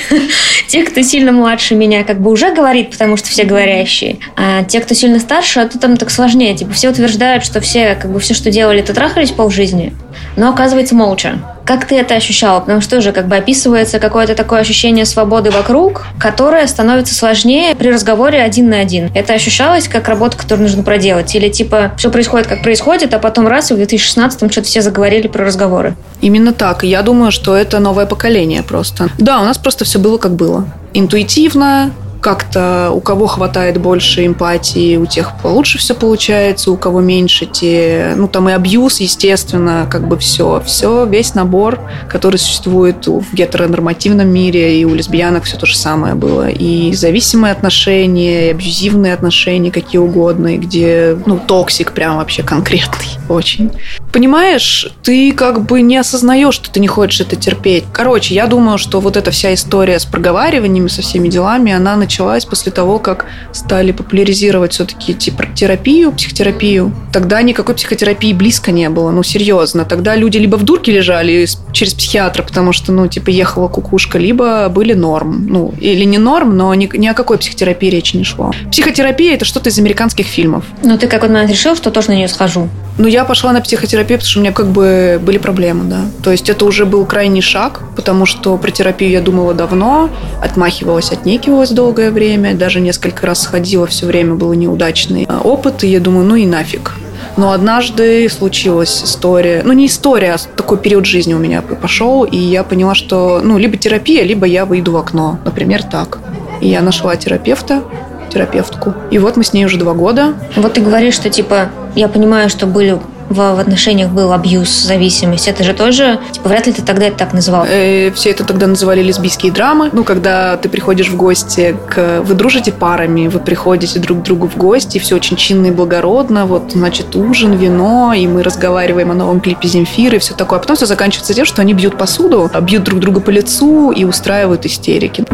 те, кто сильно младше меня, как бы уже говорит, потому что все говорящие. А те, кто сильно старше, а то там так сложнее. Типа все утверждают, что все, как бы все, что делали, это трахались полжизни. Но оказывается молча. Как ты это ощущала? Потому что тоже как бы описывается какое-то такое ощущение свободы вокруг, которое становится сложнее при разговоре один на один. Это ощущалось как работа, которую нужно проделать? Или типа все происходит как происходит, а потом раз и в 2016-м что-то все заговорили про разговоры? Именно так. Я думаю, что это новое поколение просто. Да, у нас просто все было как было. Интуитивно, как-то у кого хватает больше эмпатии, у тех получше все получается, у кого меньше, те, ну там и абьюз, естественно, как бы все, все, весь набор, который существует в гетеронормативном мире, и у лесбиянок все то же самое было, и зависимые отношения, и абьюзивные отношения, какие угодно, и где, ну, toxic прям вообще конкретный (laughs) очень. Понимаешь, ты как бы не осознаешь, что ты не хочешь это терпеть. Короче, я думаю, что вот эта вся история с проговариваниями, со всеми делами, она началась началась после того, как стали популяризировать все-таки терапию, психотерапию. Тогда никакой психотерапии близко не было, ну, серьезно. Тогда люди либо в дурке лежали через психиатра, потому что, ну, типа, ехала кукушка, либо были норм. Ну, или не норм, но ни, ни о какой психотерапии речи не шло. Психотерапия – это что-то из американских фильмов. Ну, ты как вот момент решил, что тоже на нее схожу? Ну, я пошла на психотерапию, потому что у меня как бы были проблемы, да. То есть это уже был крайний шаг, потому что про терапию я думала давно, отмахивалась, отнекивалась долгое долгое время, даже несколько раз сходила, все время был неудачный а, опыт, и я думаю, ну и нафиг. Но однажды случилась история, ну не история, а такой период жизни у меня пошел, и я поняла, что ну либо терапия, либо я выйду в окно, например, так. И я нашла терапевта, терапевтку. И вот мы с ней уже два года. Вот ты говоришь, что типа я понимаю, что были в, в отношениях был абьюз, зависимость, это же тоже, типа, вряд ли ты тогда это так называл. Э, все это тогда называли лесбийские драмы. Ну, когда ты приходишь в гости, к... вы дружите парами, вы приходите друг к другу в гости, все очень чинно и благородно, вот, значит, ужин, вино, и мы разговариваем о новом клипе Земфиры и все такое. А потом все заканчивается тем, что они бьют посуду, бьют друг друга по лицу и устраивают истерики.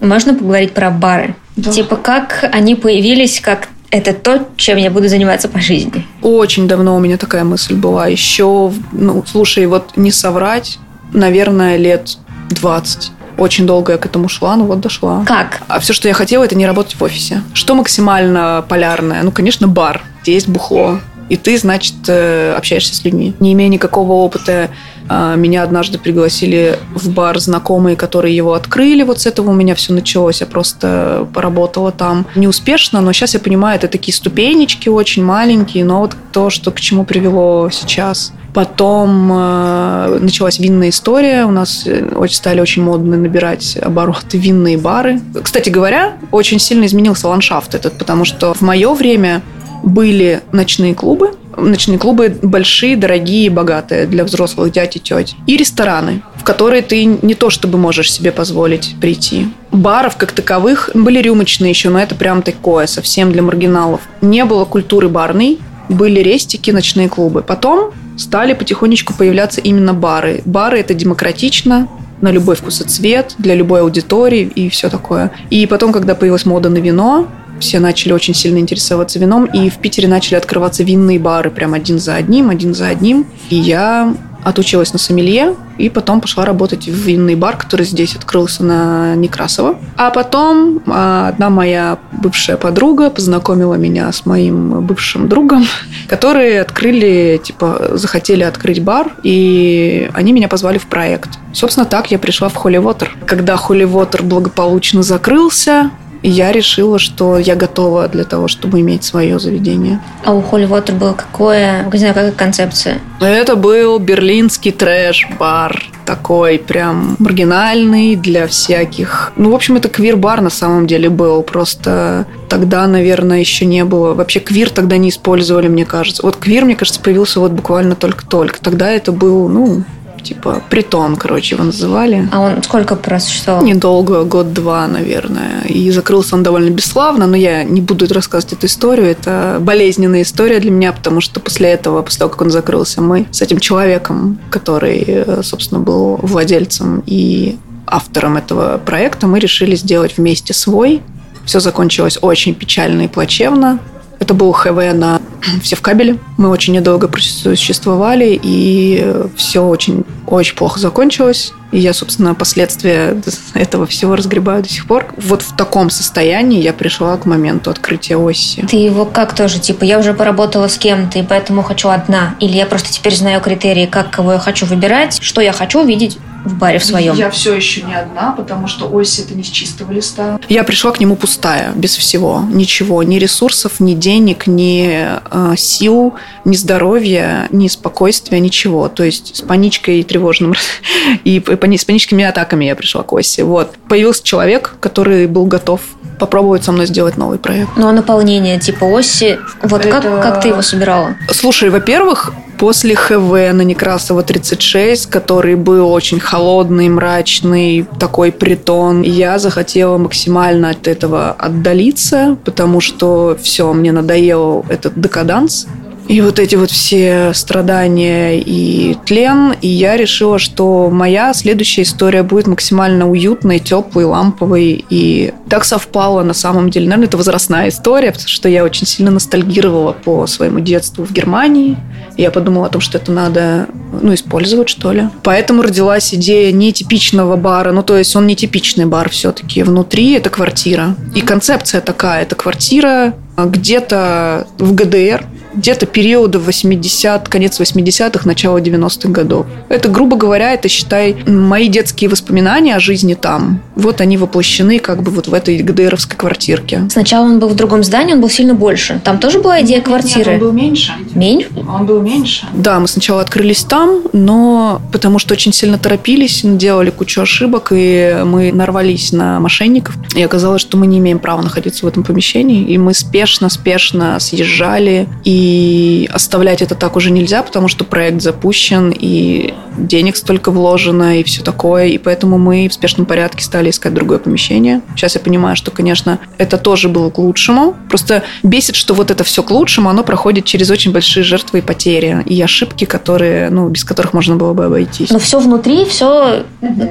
Можно поговорить про бары? Да. Типа, как они появились, как это то, чем я буду заниматься по жизни. Очень давно у меня такая мысль была. Еще, ну, слушай, вот не соврать, наверное, лет 20. Очень долго я к этому шла, но вот дошла. Как? А все, что я хотела, это не работать в офисе. Что максимально полярное? Ну, конечно, бар, где есть бухло. И ты, значит, э, общаешься с людьми. Не имея никакого опыта меня однажды пригласили в бар знакомые, которые его открыли. Вот с этого у меня все началось. Я просто поработала там неуспешно, но сейчас я понимаю, это такие ступенечки очень маленькие, но вот то, что к чему привело сейчас. Потом э, началась винная история. У нас э, очень стали очень модно набирать обороты винные бары. Кстати говоря, очень сильно изменился ландшафт этот, потому что в мое время были ночные клубы, ночные клубы большие, дорогие, богатые для взрослых дядь и теть. И рестораны, в которые ты не то чтобы можешь себе позволить прийти. Баров как таковых были рюмочные еще, но это прям такое, совсем для маргиналов. Не было культуры барной, были рестики, ночные клубы. Потом стали потихонечку появляться именно бары. Бары – это демократично, на любой вкус и цвет, для любой аудитории и все такое. И потом, когда появилась мода на вино, все начали очень сильно интересоваться вином, и в Питере начали открываться винные бары прям один за одним, один за одним. И я отучилась на сомелье и потом пошла работать в винный бар, который здесь открылся на Некрасово. А потом а, одна моя бывшая подруга познакомила меня с моим бывшим другом, (laughs) которые открыли, типа, захотели открыть бар, и они меня позвали в проект. Собственно, так я пришла в Холли Water. Когда Холли Water благополучно закрылся, я решила, что я готова для того, чтобы иметь свое заведение. А у Холли Water было какое, не знаю, какая концепция? Это был берлинский трэш-бар. Такой прям маргинальный для всяких. Ну, в общем, это квир-бар на самом деле был. Просто тогда, наверное, еще не было. Вообще квир тогда не использовали, мне кажется. Вот квир, мне кажется, появился вот буквально только-только. Тогда это был, ну, типа притон, короче, его называли. А он сколько просуществовал? Недолго, год-два, наверное. И закрылся он довольно бесславно, но я не буду рассказывать эту историю. Это болезненная история для меня, потому что после этого, после того, как он закрылся, мы с этим человеком, который, э, собственно, был владельцем и автором этого проекта, мы решили сделать вместе свой. Все закончилось очень печально и плачевно. Это был ХВ на (clears throat) все в кабеле. Мы очень недолго просуществовали, и все очень, очень плохо закончилось. И я, собственно, последствия (laughs) этого всего разгребаю до сих пор. Вот в таком состоянии я пришла к моменту открытия оси. Ты его как тоже, типа, я уже поработала с кем-то, и поэтому хочу одна? Или я просто теперь знаю критерии, как кого я хочу выбирать, что я хочу видеть в баре в своем. Я все еще не одна, потому что ось это не с чистого листа. Я пришла к нему пустая, без всего, ничего, ни ресурсов, ни денег, ни э, сил, ни здоровья, ни спокойствия, ничего. То есть с паничкой и тревожным (laughs) и с паническими атаками я пришла к оси. Вот. Появился человек, который был готов попробовать со мной сделать новый проект. Ну, а наполнение типа оси, вот это... как, как ты его собирала? Слушай, во-первых, после ХВ на Некрасова 36, который был очень холодный, мрачный, такой притон, я захотела максимально от этого отдалиться, потому что все, мне надоел этот декаданс. И вот эти вот все страдания и тлен. И я решила, что моя следующая история будет максимально уютной, теплой, ламповой. И так совпало на самом деле. Наверное, это возрастная история, потому что я очень сильно ностальгировала по своему детству в Германии. И я подумала о том, что это надо ну, использовать, что ли. Поэтому родилась идея нетипичного бара. Ну, то есть он нетипичный бар все-таки. Внутри это квартира. И концепция такая. Это квартира где-то в ГДР, где-то периода 80 конец 80-х, начало 90-х годов. Это, грубо говоря, это, считай, мои детские воспоминания о жизни там. Вот они воплощены как бы вот в этой ГДРовской квартирке. Сначала он был в другом здании, он был сильно больше. Там тоже была идея квартиры? Нет, он был меньше. Меньше? Он был меньше. Да, мы сначала открылись там, но потому что очень сильно торопились, делали кучу ошибок, и мы нарвались на мошенников. И оказалось, что мы не имеем права находиться в этом помещении. И мы спешно-спешно съезжали и и оставлять это так уже нельзя, потому что проект запущен, и денег столько вложено, и все такое. И поэтому мы в спешном порядке стали искать другое помещение. Сейчас я понимаю, что, конечно, это тоже было к лучшему. Просто бесит, что вот это все к лучшему, оно проходит через очень большие жертвы и потери. И ошибки, которые, ну, без которых можно было бы обойтись. Но все внутри, все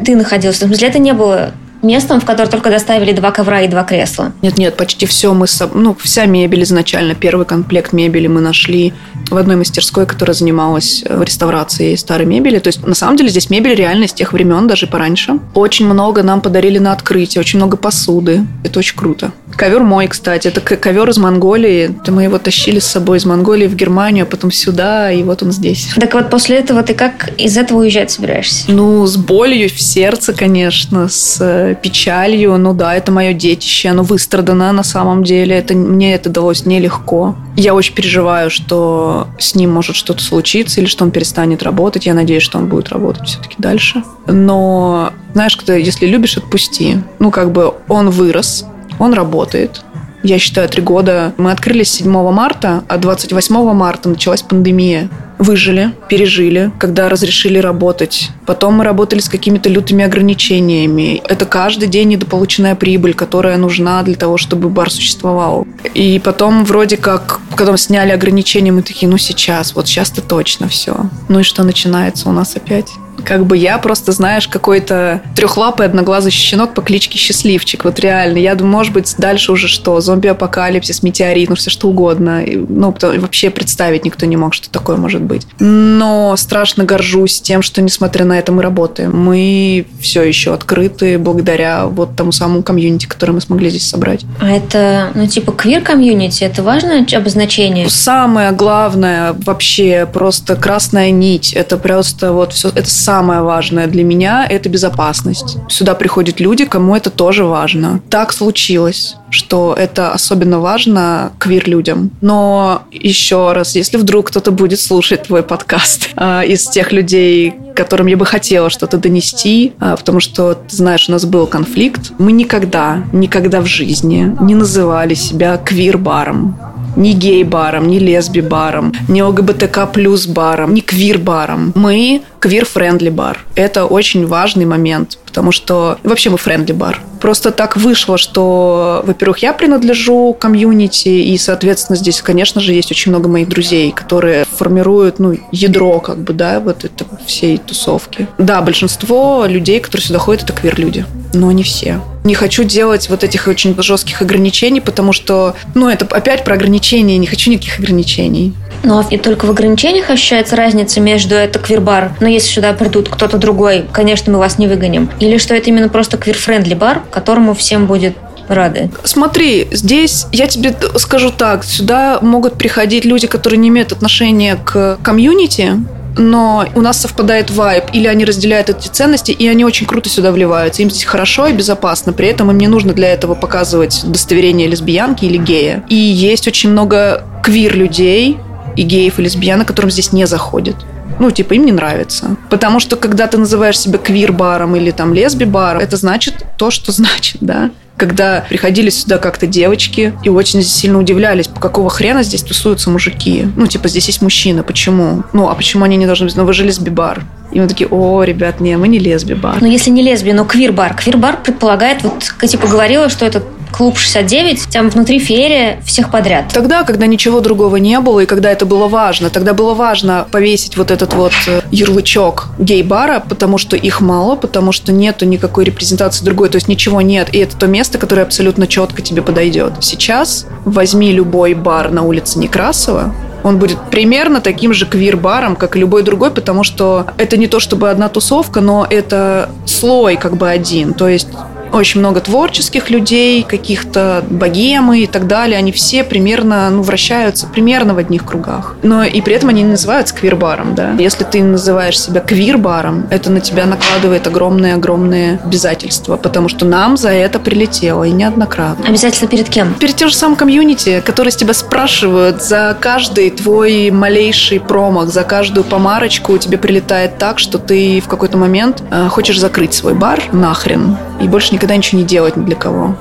ты находился. В смысле, это не было местом, в которое только доставили два ковра и два кресла. Нет, нет, почти все мы, ну, вся мебель изначально, первый комплект мебели мы нашли в одной мастерской, которая занималась э, реставрацией старой мебели. То есть, на самом деле, здесь мебель реально с тех времен, даже пораньше. Очень много нам подарили на открытие, очень много посуды. Это очень круто. Ковер мой, кстати, это ковер из Монголии. Мы его тащили с собой из Монголии в Германию, а потом сюда, и вот он здесь. Так вот, после этого ты как из этого уезжать собираешься? Ну, с болью в сердце, конечно, с печалью. Ну да, это мое детище, оно выстрадано на самом деле. Это, мне это далось нелегко. Я очень переживаю, что с ним может что-то случиться или что он перестанет работать. Я надеюсь, что он будет работать все-таки дальше. Но знаешь, когда, если любишь, отпусти. Ну, как бы он вырос, он работает, я считаю, три года. Мы открылись 7 марта, а 28 марта началась пандемия. Выжили, пережили, когда разрешили работать. Потом мы работали с какими-то лютыми ограничениями. Это каждый день недополученная прибыль, которая нужна для того, чтобы бар существовал. И потом вроде как, когда мы сняли ограничения, мы такие, ну сейчас, вот сейчас-то точно все. Ну и что начинается у нас опять? Как бы я просто, знаешь, какой-то трехлапый одноглазый щенок по кличке Счастливчик. Вот реально. Я думаю, может быть, дальше уже что? Зомби-апокалипсис, метеорит, ну все что угодно. Ну, вообще представить никто не мог, что такое может быть. Но страшно горжусь тем, что, несмотря на это, мы работаем. Мы все еще открыты благодаря вот тому самому комьюнити, которое мы смогли здесь собрать. А это, ну, типа, квир-комьюнити, это важное обозначение? Самое главное вообще просто красная нить. Это просто вот все, это самое важное для меня – это безопасность. Сюда приходят люди, кому это тоже важно. Так случилось что это особенно важно квир-людям. Но еще раз, если вдруг кто-то будет слушать твой подкаст э, (laughs) из тех людей, которым я бы хотела что-то донести, э, потому что, ты знаешь, у нас был конфликт, мы никогда, никогда в жизни не называли себя квир-баром ни гей-баром, ни лесби-баром, ни ЛГБТК плюс баром, ни квир-баром. Мы квир- friendly бар. Это очень важный момент, потому что вообще мы friendly бар. Просто так вышло, что, во-первых, я принадлежу комьюнити, и, соответственно, здесь, конечно же, есть очень много моих друзей, которые формируют, ну, ядро, как бы, да, вот это всей тусовки. Да, большинство людей, которые сюда ходят, это квир-люди, но не все. Не хочу делать вот этих очень жестких ограничений, потому что, ну, это опять про ограничения, не хочу никаких ограничений. Но и только в ограничениях ощущается разница между это квир-бар, но если сюда придут кто-то другой, конечно, мы вас не выгоним. Или что это именно просто квир- friendly бар, которому всем будет рады. Смотри, здесь я тебе скажу так, сюда могут приходить люди, которые не имеют отношения к комьюнити, но у нас совпадает вайб, или они разделяют эти ценности, и они очень круто сюда вливаются. Им здесь хорошо и безопасно. При этом им не нужно для этого показывать удостоверение лесбиянки или гея. И есть очень много квир-людей, и геев, и лесбиянок, которым здесь не заходит. Ну, типа, им не нравится. Потому что, когда ты называешь себя квир-баром или там лесби-баром, это значит то, что (laughs) значит, да когда приходили сюда как-то девочки и очень сильно удивлялись, по какого хрена здесь тусуются мужики. Ну, типа, здесь есть мужчина, почему? Ну, а почему они не должны быть? Ну, вы же лесби-бар. И мы такие, о, ребят, не, мы не лесби-бар. Ну, если не лесби, но квир-бар. Квир-бар предполагает, вот типа говорила, что это клуб 69, там внутри феерия всех подряд. Тогда, когда ничего другого не было, и когда это было важно, тогда было важно повесить вот этот вот э, ярлычок гей-бара, потому что их мало, потому что нету никакой репрезентации другой, то есть ничего нет, и это то место, которое абсолютно четко тебе подойдет. Сейчас возьми любой бар на улице Некрасова, он будет примерно таким же квир-баром, как и любой другой, потому что это не то чтобы одна тусовка, но это слой как бы один. То есть очень много творческих людей, каких-то богемы и так далее. Они все примерно, ну, вращаются примерно в одних кругах. Но и при этом они не называются квир-баром, да. Если ты называешь себя квир-баром, это на тебя накладывает огромные-огромные обязательства, потому что нам за это прилетело, и неоднократно. Обязательства перед кем? Перед тем же самым комьюнити, которые с тебя спрашивают за каждый твой малейший промах, за каждую помарочку тебе прилетает так, что ты в какой-то момент э, хочешь закрыть свой бар нахрен и больше никогда ничего не делать ни для кого.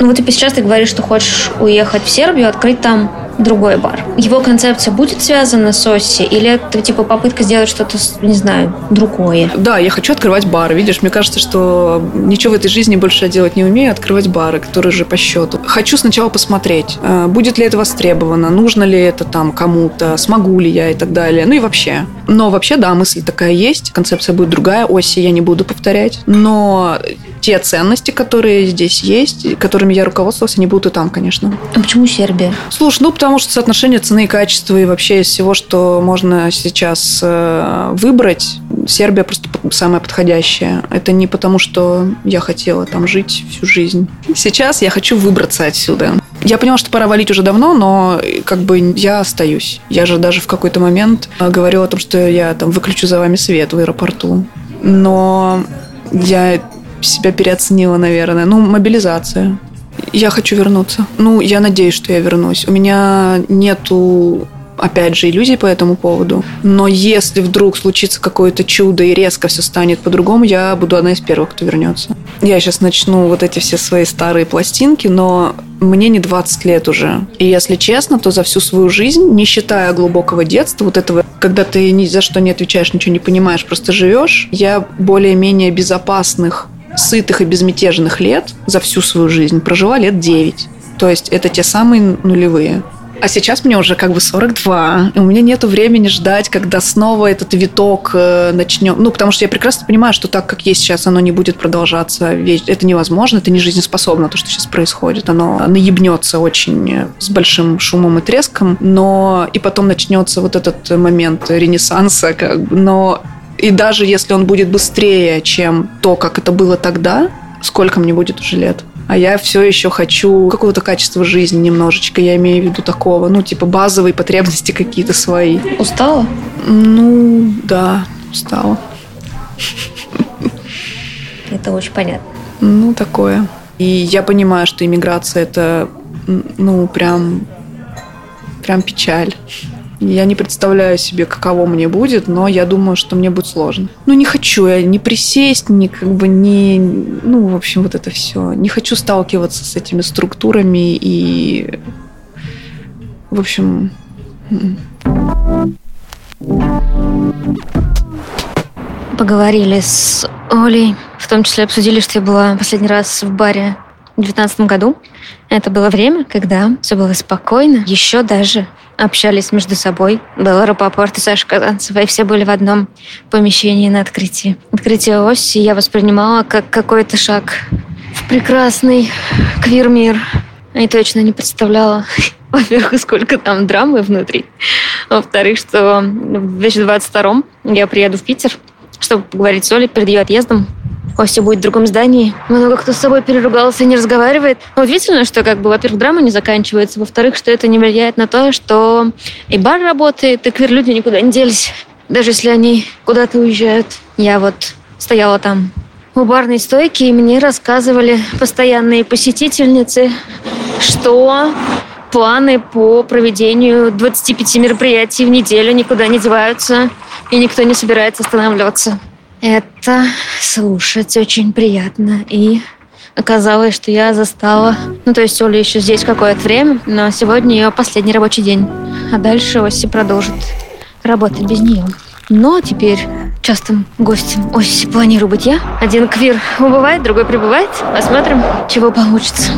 Ну вот ты сейчас ты говоришь, что хочешь уехать в Сербию, открыть там другой бар. Его концепция будет связана с Оси или это типа попытка сделать что-то, не знаю, другое? Да, я хочу открывать бары. Видишь, мне кажется, что ничего в этой жизни больше я делать не умею, открывать бары, которые же по счету. Хочу сначала посмотреть, э, будет ли это востребовано, нужно ли это там кому-то, смогу ли я и так далее. Ну и вообще. Но вообще, да, мысль такая есть, концепция будет другая, Оси я не буду повторять. Но те ценности, которые здесь есть, которыми я руководствовался, они будут и там, конечно. А почему Сербия? Слушай, ну потому что соотношение цены и качества и вообще из всего, что можно сейчас э, выбрать, Сербия просто самая подходящая. Это не потому, что я хотела там жить всю жизнь. Сейчас я хочу выбраться отсюда. Я поняла, что пора валить уже давно, но как бы я остаюсь. Я же даже в какой-то момент э, говорила о том, что я там выключу за вами свет в аэропорту. Но я себя переоценила, наверное. Ну, мобилизация. Я хочу вернуться. Ну, я надеюсь, что я вернусь. У меня нету опять же, иллюзий по этому поводу. Но если вдруг случится какое-то чудо и резко все станет по-другому, я буду одна из первых, кто вернется. Я сейчас начну вот эти все свои старые пластинки, но мне не 20 лет уже. И если честно, то за всю свою жизнь, не считая глубокого детства, вот этого, когда ты ни за что не отвечаешь, ничего не понимаешь, просто живешь, я более-менее безопасных сытых и безмятежных лет за всю свою жизнь прожила лет 9. То есть это те самые нулевые. А сейчас мне уже как бы 42, и у меня нету времени ждать, когда снова этот виток э, начнем. Ну, потому что я прекрасно понимаю, что так, как есть сейчас, оно не будет продолжаться. Это невозможно, это не жизнеспособно, то, что сейчас происходит. Оно наебнется очень с большим шумом и треском, но и потом начнется вот этот момент ренессанса, как бы, но и даже если он будет быстрее, чем то, как это было тогда, сколько мне будет уже лет? а я все еще хочу какого-то качества жизни немножечко, я имею в виду такого, ну, типа базовые потребности какие-то свои. Устала? Ну, да, устала. Это очень понятно. Ну, такое. И я понимаю, что иммиграция это, ну, прям, прям печаль. Я не представляю себе, каково мне будет, но я думаю, что мне будет сложно. Ну, не хочу я не присесть, ни как бы не... Ну, в общем, вот это все. Не хочу сталкиваться с этими структурами и... В общем... Поговорили с Олей, в том числе обсудили, что я была последний раз в баре в 2019 году. Это было время, когда все было спокойно, еще даже общались между собой. Белла Рапопорт и Саша Казанцева, и все были в одном помещении на открытии. Открытие оси я воспринимала как какой-то шаг в прекрасный квир-мир. И точно не представляла, (laughs) во-первых, сколько там драмы внутри. Во-вторых, что в 2022 я приеду в Питер, чтобы поговорить с Олей перед ее отъездом. Костя будет в другом здании. Много кто с собой переругался и не разговаривает. Удивительно, что, как бы, во-первых, драма не заканчивается, во-вторых, что это не влияет на то, что и бар работает, и квир-люди никуда не делись, даже если они куда-то уезжают. Я вот стояла там у барной стойки, и мне рассказывали постоянные посетительницы, что планы по проведению 25 мероприятий в неделю никуда не деваются, и никто не собирается останавливаться. Это слушать очень приятно. И оказалось, что я застала... Ну, то есть Оля еще здесь какое-то время, но сегодня ее последний рабочий день. А дальше Оси продолжит работать без нее. Но теперь частым гостем Оси планирую быть я. Один квир убывает, другой прибывает. Посмотрим, чего получится.